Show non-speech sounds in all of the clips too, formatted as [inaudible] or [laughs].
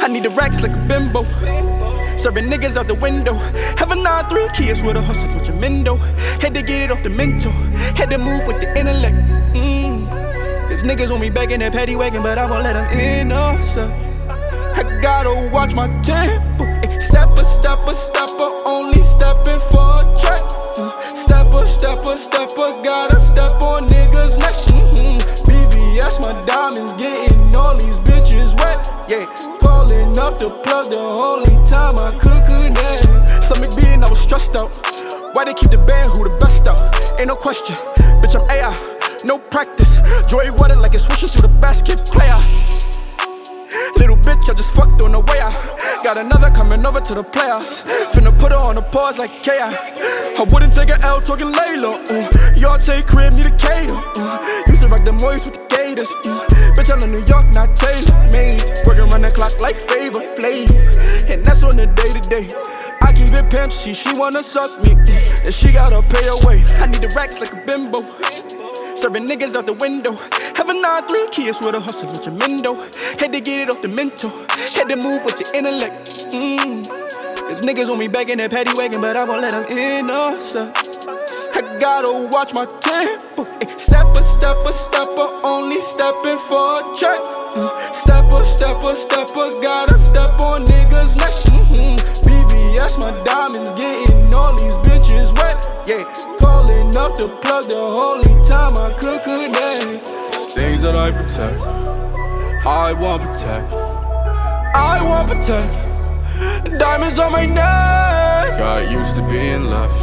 I need the racks like a bimbo. Serving niggas out the window. Have a 9-3 kids with a hustle with your mendo. Had to get it off the mental. Had to move with the intellect. Mm. Cause niggas want me in that paddy wagon, but I won't let them in. Oh, so I gotta watch my tempo. Ay, Stepper, stepper, time I could connect. Stomach being, I was stressed out. Why they keep the band? Who the best out? Ain't no question. Bitch, I'm AI, no practice. Joy water like it's swishing through the basket player. Little bitch, I just fucked on the way out. Got another coming over to the playoffs. Finna put her on a pause like K.I. I wouldn't take an L talking Layla. Uh. Y'all take crib, need a cater. Uh. Used to rock the moist with the gators. Uh. Bitch, I'm in New York, not Taylor. Made. Working around the clock like favor, flavor. On the day to day. I keep it pimp, she, she wanna suck me. And she gotta pay her way. I need the racks like a bimbo. Serving niggas out the window. Have a 9-3 kids with a hustle with your mendo. Had to get it off the mental. Had to move with the intellect. Mm. Cause niggas want me back in that paddy wagon, but I won't let them in. So I gotta watch my tempo. Ay, Stepper, stepper, stepper, only stepping for a check. Mm. Stepper, I protect, I want protect. I want protect. Diamonds on my neck. Got used to being left,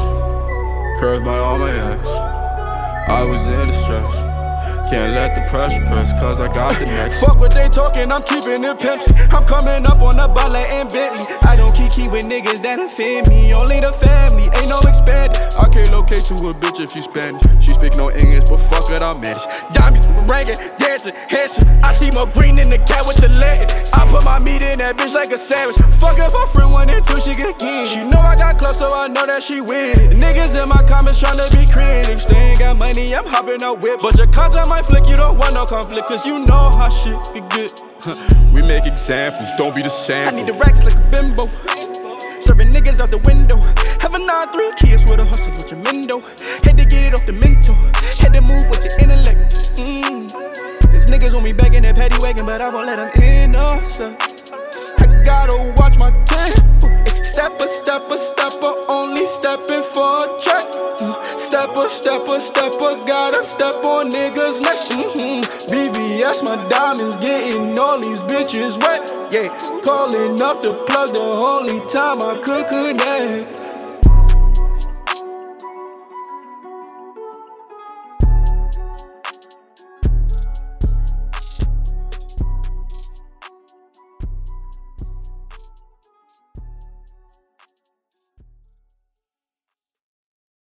curved by all my ex. I was in distress. Can't let the pressure press, cause I got the next. Fuck what they talking, I'm keeping it pimpsy. I'm coming up on the ball and Bentley. I don't keep key with niggas that offend me. Only the family, ain't no expanding. I can't locate to a bitch if she Spanish. She speak no English, but fuck it, I manage. Diamonds, ringing, dancing, handsome. I see more green in the cat with the Latin. I put my meat in that bitch like a sandwich. Fuck up my friend one and two, she get get. She know I got close, so I know that she with. Niggas in my comments tryna be critics. They ain't got money, I'm hopping out whip. But your cards on my flick, you don't want no conflict, cause you know how shit get good. [laughs] We make examples, don't be the same. I need the racks like a bimbo. Serving niggas out the window. Have a 9-3 kids with a hustle mendo. Had to get it off the mental. Had to move with the intellect. Mm. Cause niggas want me back in that paddy wagon, but I won't let them in. Oh, so I gotta watch my tempo. Stepper, stepper, stepper, only stepping for a check. Mm. Stepper, stepper, stepper, gotta step on niggas' neck. Mm-hmm. BBS, my diamonds getting all these bitches wet. Yeah, calling up the plug the only time I could connect.